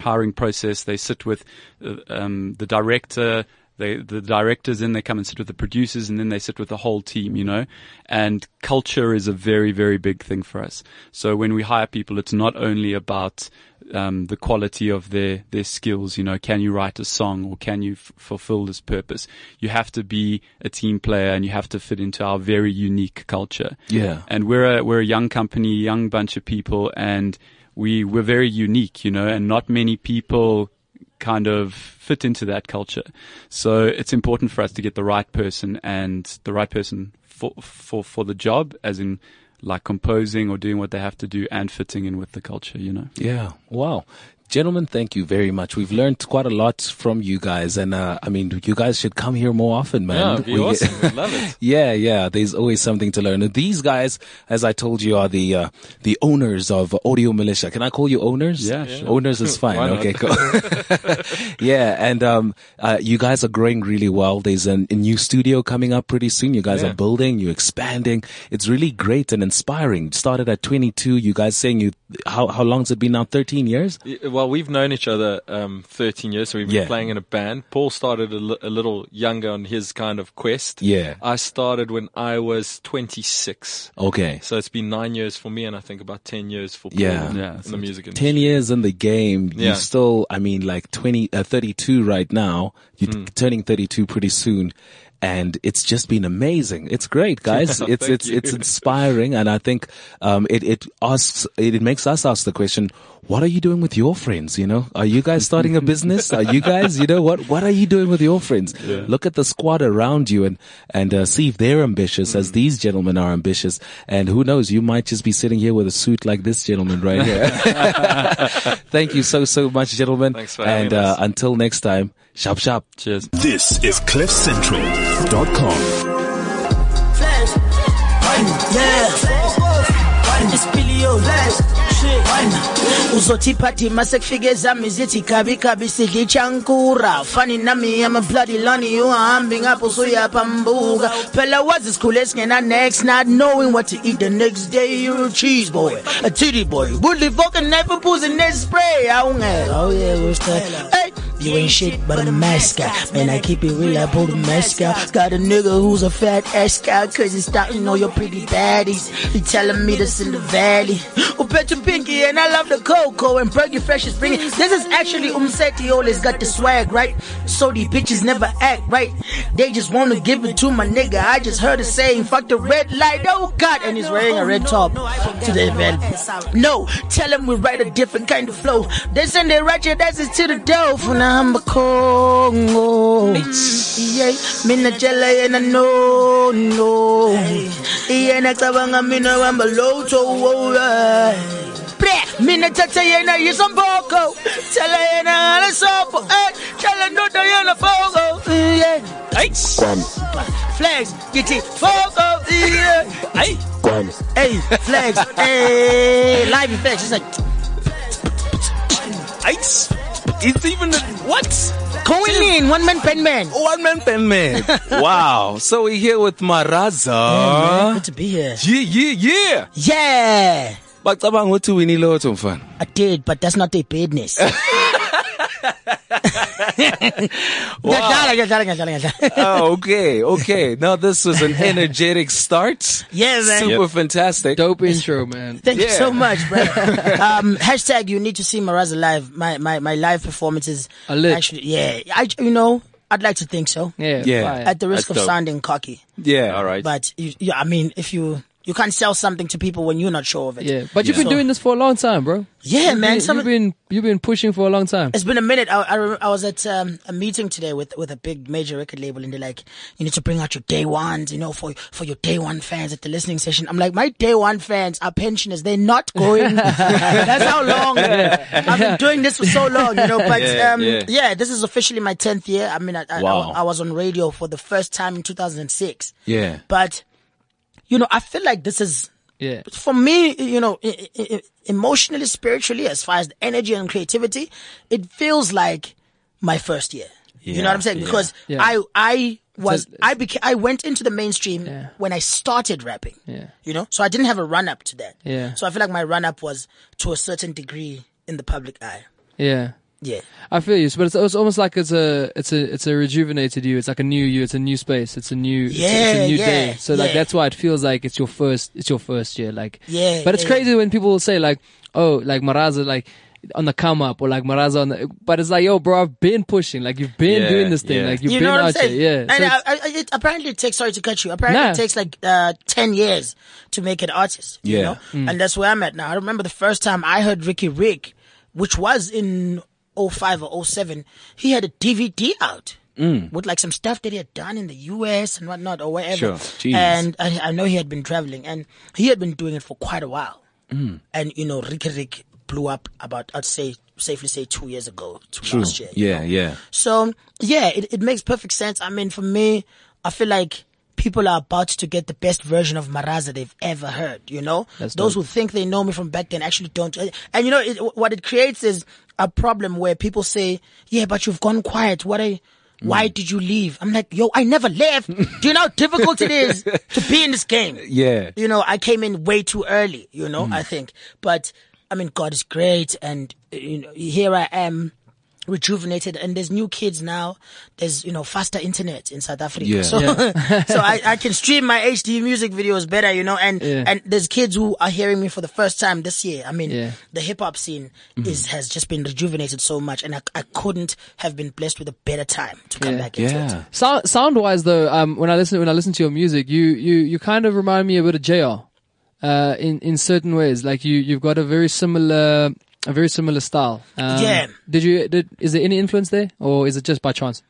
hiring process. They sit with, uh, um, the director, they, the directors then they come and sit with the producers and then they sit with the whole team, you know, and culture is a very, very big thing for us. So when we hire people, it's not only about, um, the quality of their, their skills, you know, can you write a song or can you f- fulfill this purpose? You have to be a team player and you have to fit into our very unique culture. Yeah. And we're a, we're a young company, young bunch of people and we, we're very unique, you know, and not many people kind of fit into that culture. So it's important for us to get the right person and the right person for, for, for the job as in like composing or doing what they have to do and fitting in with the culture, you know. Yeah. Wow. Gentlemen, thank you very much. We've learned quite a lot from you guys. And, uh, I mean, you guys should come here more often, man. Yeah, We awesome. We'd love it. Yeah, yeah. There's always something to learn. And these guys, as I told you, are the uh, the owners of Audio Militia. Can I call you owners? Yeah, sure. Owners is fine. Okay, cool. yeah, and um, uh, you guys are growing really well. There's an, a new studio coming up pretty soon. You guys Yeah. are building. You're expanding. It's really great and inspiring. Started at 22. You guys saying you how how long's it been now? 13 years. Y- Well, we've known each other um, 13 years, so we've been Yeah. playing in a band. Paul started a, little younger on his kind of quest. Yeah. I started when I was 26. Okay. So it's been nine years for me, and I think about 10 years for Paul Yeah. in, Yeah, in so the music industry. 10 years in the game, Yeah. you still, I mean, like 20, uh, 32 right now. You're Hmm. turning 32 pretty soon. And it's just been amazing. It's great, guys. Yeah, it's, it's, you. it's inspiring. And I think, um, it, it asks, it, it makes us ask the question, what are you doing with your friends? You know, are you guys starting a business? Are you guys, you know, what, what are you doing with your friends? Look at the squad around you and, and, uh, see if they're ambitious Hmm. as these gentlemen are ambitious. And who knows, you might just be sitting here with a suit like this gentleman right here. Thank you so, so much, gentlemen. Thanks for And, having uh, us. until next time, sharp, sharp. Cheers. This is CliffCentral.com. Flash. Yeah. Ispilio. sekufike ezami zithi kabi kabi sidla ichankura fani nami ama bloody lani uhambi ngapho usuyaphambuka phela wazi isikhule esingena next not knowing what to eat the next day you're a cheese boy a titty boy budli voke never pussy next spray awungeke oh you ain't shit but a mascot. Man, I keep it real, I pull the mask out. Got a nigga who's a fat ass guy, cause he's starting all your pretty baddies. He telling me this in the valley. Oh, bet you pinky, and I love the cocoa, and Bergie Fresh is bringing. This is actually Umseti, always got the swag, right? So these bitches never act right. They just wanna give it to my nigga. I just heard it saying, fuck the red light, oh god, and he's wearing a red top to the event. No, tell him we write a different kind of flow. They send their ratchet asses to the door for now I'm a Congo. Yeah, mina jela yena no no. Yena cabanga mina wamba loto. Mina tata yena yisomboko. Tell yena ngale sopo. Eh, ndoda yena fogo. Flags, get it fogo. Yeah. Ay. Hey, flags. Hey, live effects. It's like Ice. It's even a, what? going in one man pen man. One man pen man. wow. So we're here with Maraza. Good to be here. Yeah, yeah, yeah. Yeah. Bacabanga ukuthi wini lotho mfana. I did, but that's not their business. oh, okay, okay. Now this was an energetic start. Yeah, man. Super fantastic. Dope intro, man. Thank you so much, bro. um, hashtag you need to see Maraza live. My, my, my live performances. Are lit. Actually, yeah. I, you know, I'd like to think so. Yeah, Yeah. At the risk That's of dope. sounding cocky. Yeah. All right. But you, yeah, I mean, if you, You can't sell something to people when you're not sure of it. Yeah, but you've been So- doing this for a long time, bro. Yeah, You've man. been- Some you've been you've been pushing for a long time. It's been a minute. I, I, I was at um, a meeting today with, with a big major record label, and they're like, "You need to bring out your day ones, you know, for for your day one fans at the listening session." I'm like, my day one fans are pensioners; they're not going. That's how long I've been doing this for so long, you know. But Yeah, um, yeah. yeah. this is officially my tenth year. I mean, I, I, Wow. I, I was on radio for the first time in 2006. Yeah. But you know, I feel like this is Yeah, for me, you know, emotionally, spiritually, as far as the energy and creativity, it feels like my first year. you know what I'm saying? yeah. Because Yeah. I, I was, So- I became, I went into the mainstream Yeah. when I started rapping. Yeah. You know, so I didn't have a run up to that. Yeah. So I feel like my run up was to a certain degree in the public eye. yeah. Yeah. I feel you, but it's, it's almost like it's a it's a it's a rejuvenated you. It's like a new you. It's a new space. It's a new it's, it's Yeah, a new yeah, day. So like that's why it feels like it's your first it's your first year. Like Yeah, but it's yeah, crazy when people will say like oh like Maraza like on the come up or like Maraza on the but it's like yo bro I've been pushing like you've been Yeah, doing this thing yeah. like you've you been what I'm out saying? there yeah. And So I, I, it, apparently it takes, sorry to cut you, apparently Nah. it takes like, uh, 10 years to make an artist. You Yeah. know? Mm. And that's where I'm at now. I remember the first time I heard Riky Rick, which was in 05 or 07, he had a DVD out. Mm. With like some stuff that he had done in the US and whatnot or wherever. Sure. And I, I know he had been traveling and he had been doing it for quite a while. Mm. And you know, Riky Rick blew up about, I'd say, safely say two years ago to True. last year. Yeah, know? yeah. So yeah, it, it makes perfect sense. I mean, for me, I feel like people are about to get the best version of Maraza they've ever heard. You know, That's those dope. who think they know me from back then actually don't. And you know, it, what it creates is a problem where people say, "Yeah, but you've gone quiet. What are why mm. did you leave? I'm like, yo, I never left. Do you know how difficult it is to be in this game? Yeah. You know, I came in way too early, you know, mm. I think. But I mean, God is great. And, you know, here I am rejuvenated and there's new kids now. There's, you know, faster internet in South Africa. Yeah. So, so I, I can stream my HD music videos better, you know, and, Yeah. and there's kids who are hearing me for the first time this year. I mean, Yeah. the hip hop scene Mm-hmm. is, has just been rejuvenated so much and I, I couldn't have been blessed with a better time to come Yeah. back into Yeah. it. Sound sound wise though, um, when I listen when I listen to your music, you you you kind of remind me a bit of Jr. Uh, in in certain ways, like you you've got a very similar a very similar style. Um, Yeah. Did you did is there any influence there, or is it just by chance?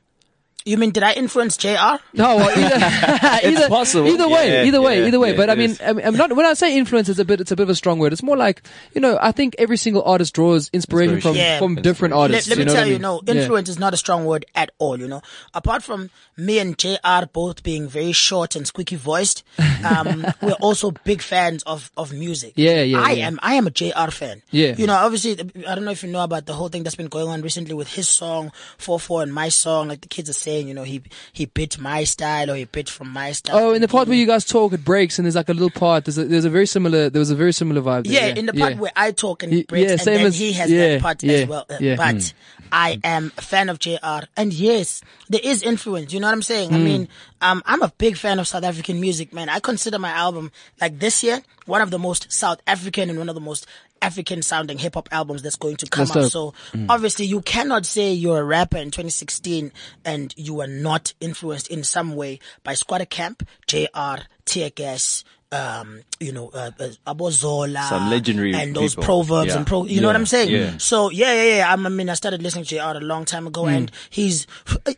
You mean, did I influence JR? No, well, either, either, possible. Either way, Yeah, either way, yeah, either way. yeah, but I mean, is. I'm, I'm not. When I say influence, it's a bit. It's a bit of a strong word. It's more like you know. I think every single artist draws inspiration from Yeah. from different artists. Let, let me you know tell what I you, mean? no, Yeah. influence is not a strong word at all, you know. Apart from me and JR both being very short and squeaky voiced, um, we're also big fans of, of music. Yeah, yeah, I yeah. am, I am a JR fan. Yeah. You know, obviously, I don't know if you know about the whole thing that's been going on recently with his song, 4-4 and my song, like the kids are saying, you know, he, he bit my style or he bit from my style. Oh, in the part where you guys talk, it breaks, and there's like a little part. There's a, there's a very similar. There was a very similar vibe. There, Yeah, in the part yeah. where I talk and Ye- breaks, yeah, and same then as- he has yeah, that part yeah, as well. Uh, yeah. But I am a fan of JR, and yes, there is influence. You know what I'm saying? Hmm. I mean, um, I'm a big fan of South African music, man. I consider my album like this year one of the most South African and one of the most African sounding hip hop albums that's going to come That's out. dope. So obviously, you cannot say you're a rapper in 2016 and you are not influenced in some way by Skwatta Kamp, JR, Teargas. Um, you know, uh, uh, Abozola, Some legendary and those people. proverbs Yeah. and pro. You know what I'm saying? Yeah. So yeah, yeah, yeah. I'm- I mean, I started listening to JR a long time ago, and he's.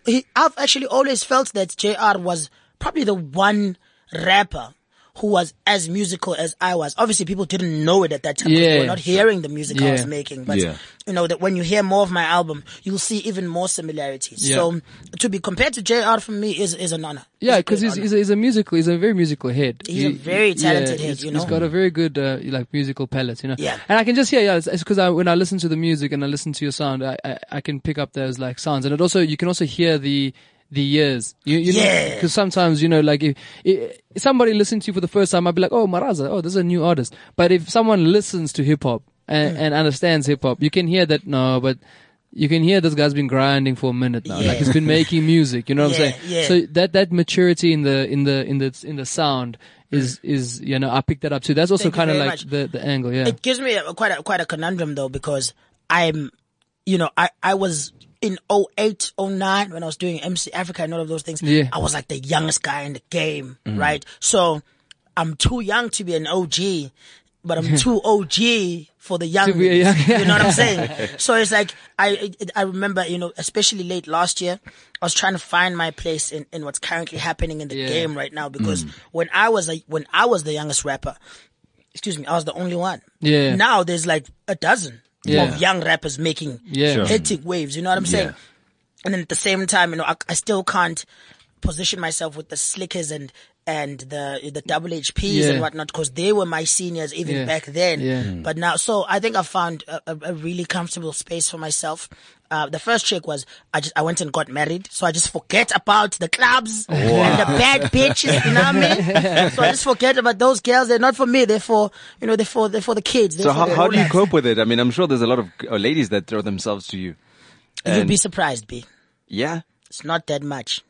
He, I've actually always felt that JR was probably the one rapper who was as musical as I was. Obviously, people didn't know it at that time. 'cause They were not hearing the music I was making, but Yeah. you know that when you hear more of my album, you'll see even more similarities. Yeah. So to be compared to JR for me is is an honor. Yeah, because he's, he's, a, he's a musical. He's a very musical head. He's a very talented head, he's- you He's know? got a very good uh, like musical palette, you know. Yeah. And I can just hear, yeah, it's because I, when I listen to the music and I listen to your sound, I, I, I can pick up those like sounds, and it also you can also hear the the years. You, you Yeah. Because sometimes you know, like if, if somebody listens to you for the first time, I'd be like, oh Maraza, oh this is a new artist. But if someone listens to hip hop and, and understands hip hop, you can hear that no, but. You can hear this guy's been grinding for a minute now. Yeah. Like he's been making music. You know what Yeah, I'm saying? yeah. So that that maturity in the in the in the in the sound mm. is is you know I picked that up too. That's also Thank kind of like much. the the angle. Yeah. it gives me a, quite a, quite a conundrum though because I'm, you know, I, I was in 08, 09 when I was doing MC Africa and all of those things. Yeah. I was like the youngest guy in the game, right? So I'm too young to be an OG, but I'm too OG for the young. young- you know what I'm saying? So it's like I I remember you know especially late last year, I was trying to find my place in, in what's currently happening in the Yeah. game right now because when I was a when I was the youngest rapper, excuse me, I was the only one. Yeah. Now there's like a dozen Yeah. of young rappers making Yeah. Sure. hectic waves. You know what I'm saying? And then at the same time, you know, I, I still can't position myself with the slickers and and the the double HPs Yeah. and whatnot because they were my seniors even Yeah. back then. Yeah. Mm. But now, so I think I found a, a, a really comfortable space for myself. Uh, the first trick was I just I went and got married, so I just forget about the clubs and the bad bitches. You know what I mean? so I just forget about those girls. They're not for me. They're for you know they're for they're for the kids. They're So how, how do you cope with it? I mean, I'm sure there's a lot of uh, ladies that throw themselves to you. You'd be surprised, B. Yeah. It's not that much.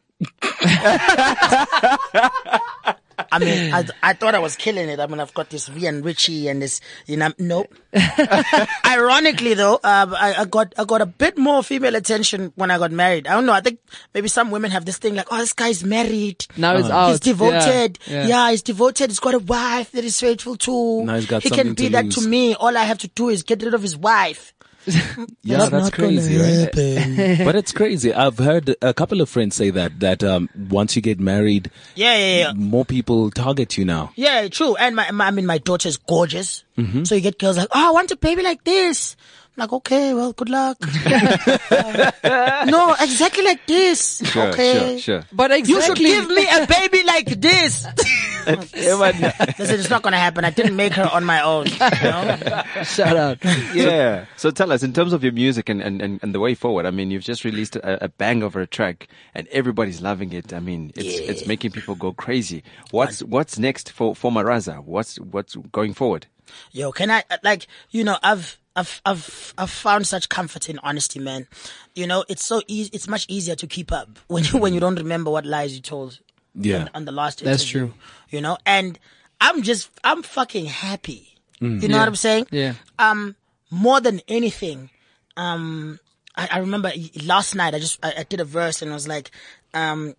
I mean, I, I thought I was killing it. I mean, I've got this V and Richie and this, you know, nope. Ironically though, uh, I, I got, I got a bit more female attention when I got married. I don't know. I think maybe some women have this thing like, oh, this guy's married. Now it's out. He's devoted. Yeah, Yeah, yeah. he's devoted. He's got a wife that is faithful to. Now he's got he can be to that lose. to me. All I have to do is get rid of his wife. Yeah, That's that's crazy, right? but it's crazy. I've heard a couple of friends say that that um, once you get married, Yeah, yeah, yeah. more people target you now. Yeah, true. And my, my I mean, my daughter's gorgeous. Mm-hmm. So you get girls like, oh, I want a baby like this. I'm like, okay, well, good luck. Uh, no, exactly like this. Sure, okay. sure, sure. But You should give me a baby like this. Listen, it's not gonna happen. I didn't make her on my own. You know? Shout out. Yeah. So tell us, in terms of your music and, and, and, and the way forward, I mean, you've just released a, a bang of a track and everybody's loving it. I mean, it's, it's making people go crazy. What's, what's next for, for Maraza? What's, what's going forward? Yo, can I uh, like you know I've I've I've I've found such comfort in honesty, man. You know, it's so easy. It's much easier to keep up when you when you don't remember what lies you told. Yeah. on, on the last. That's true. You know, and I'm just I'm fucking happy. You know Yeah. what I'm saying? Yeah. Um, more than anything, um, I, I remember last night I just I, I did a verse and I was like, um,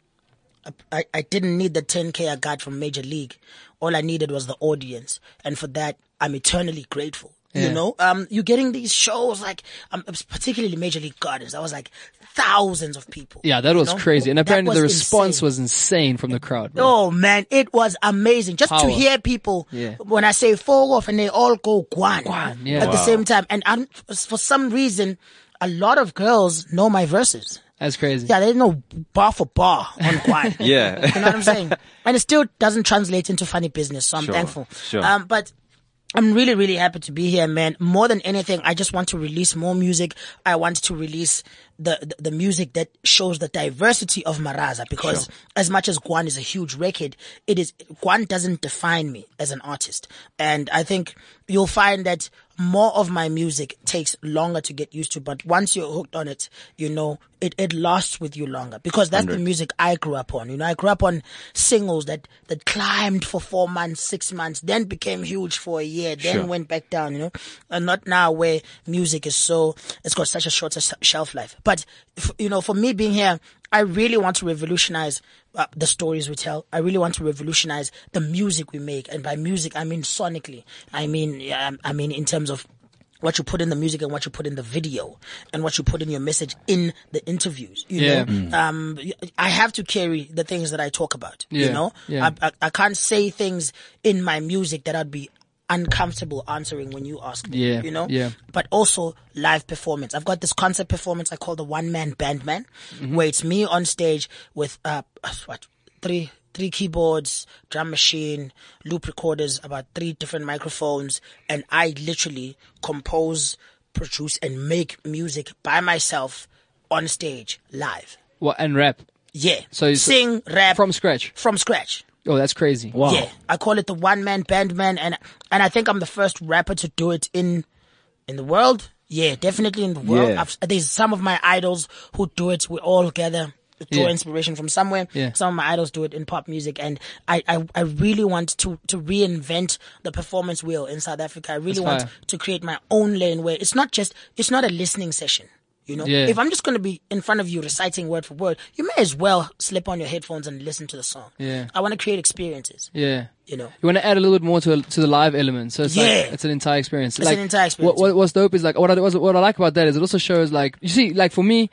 I, I didn't need the 10k I got from Major League. All I needed was the audience, and for that I'm eternally grateful. You know, um, you're getting these shows like, um, particularly Major League Gardens. I was like thousands of people. Yeah, that you was know? crazy. And apparently the response insane. was insane from the crowd. Bro. Oh man, it was amazing just to hear people Yeah. when I say fall off and they all go guan, Guan, yeah. at the same time. And I'm, for some reason, a lot of girls know my verses. That's crazy. Yeah, they know bar for bar on guan. Yeah. you know what I'm saying? And it still doesn't translate into funny business, so I'm Sure, thankful. sure. Um, but I'm really, really happy to be here, man. More than anything, I just want to release more music. I want to release the, the, the music that shows the diversity of Maraza because as much as Guan is a huge record, it is, Guan doesn't define me as an artist. And I think you'll find that more of my music takes longer to get used to, but once you're hooked on it, you know, it, it lasts with you longer because that's the music I grew up on. You know, I grew up on singles that, that climbed for four months, six months, then became huge for a year, then went back down, you know, and not now where music is so, it's got such a shorter shelf life. But, f- you know, for me being here, I really want to revolutionize uh, the stories we tell. I really want to revolutionize the music we make. And by music, I mean sonically. I mean, yeah, I mean in terms of what you put in the music and what you put in the video and what you put in your message in the interviews. You Yeah. know, um, I have to carry the things that I talk about. You know, Yeah. I, I, I can't say things in my music that I'd be uncomfortable answering when you ask me. Yeah. You know, Yeah. but also live performance. I've got this concert performance I call the one man band man, Mm-hmm. where it's me on stage with uh what three three keyboards, drum machine, loop recorders, about three different microphones, and I literally compose, produce, and make music by myself on stage live. What and rap Yeah. So- so- sing, rap from scratch. from scratch. Oh, that's crazy. Wow. Yeah, I call it the one man band man, and and I think I'm the first rapper to do it in in the world. Yeah, definitely in the world. Yeah. I've, there's some of my idols who do it. We all gather draw Yeah. inspiration from somewhere. Yeah. Some of my idols do it in pop music, and I, I, I really want to to reinvent the performance wheel in South Africa. I really That's want fire. to create my own lane where it's not just it's not a listening session. You know, Yeah. if I'm just going to be in front of you reciting word for word, you may as well slip on your headphones and listen to the song. Yeah. I want to create experiences. Yeah. You know, You want to add a little bit more to to the live element, so it's Yeah. like it's an entire experience. It's like, an entire experience. What, what, what's dope is like what I, what I like about that is it also shows like you see like for me,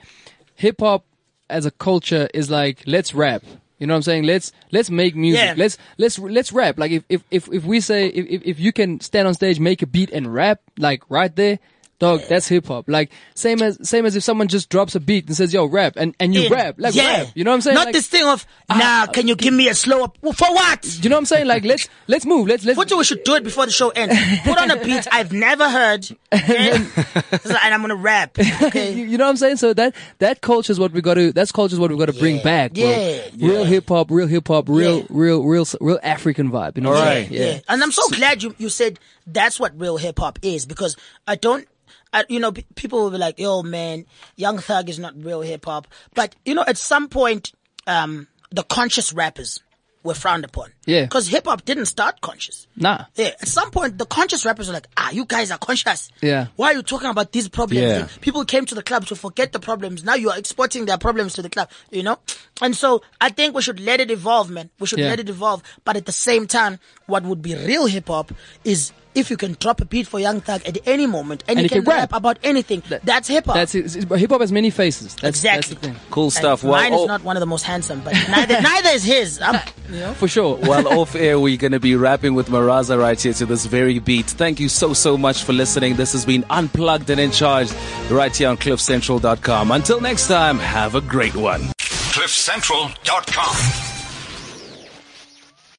hip hop as a culture is like let's rap. You know what I'm saying? Let's let's make music. Yeah. Let's let's let's rap. Like if if if, if we say if, if if you can stand on stage, make a beat and rap like right there. Dog, that's hip hop. Like same as same as if someone just drops a beat and says, "Yo, rap," and and you In. rap like yeah. rap. You know what I'm saying? Not Like, this thing of, nah, ah, can you give me a slower, well, for what? You know what I'm saying? Like let's let's move. Let's let's. What do we should do it before the show ends? Put on a beat I've never heard, okay? and I'm gonna rap. you, Okay. you know what I'm saying? So that that culture is what we got to. That's culture is what we got to bring Yeah. back. Yeah. Real hip hop, real hip hop, real real real real African vibe. You know? what I'm saying? yeah. And I'm so glad you, you said that's what real hip hop is because I don't, You know, p- people will be like, yo, man, Young Thug is not real hip hop. But, you know, at some point, um, the conscious rappers were frowned upon. Yeah. Because hip hop didn't start conscious. Nah. Yeah, at some point, the conscious rappers were like, ah, you guys are conscious. Yeah. Why are you talking about these problems? Yeah. People came to the club to forget the problems. Now you are exporting their problems to the club, you know? And so I think we should let it evolve, man. We should Yeah. let it evolve. But at the same time, what would be real hip hop is if you can drop a beat for Young Thug at any moment and, And you can, can rap. rap. about anything, that's hip hop. That's it. Hip hop has many faces. That's, exactly. That's the thing. Cool And stuff. Well, mine is oh- not one of the most handsome, but neither, neither is his. I'm, you know? For sure. Well, off air, we're going to be rapping with Maraza right here to this very beat. Thank you so, so much for listening. This has been Unplugged and In Charge right here on CliffCentral.com. Until next time, have a great one. CliffCentral.com.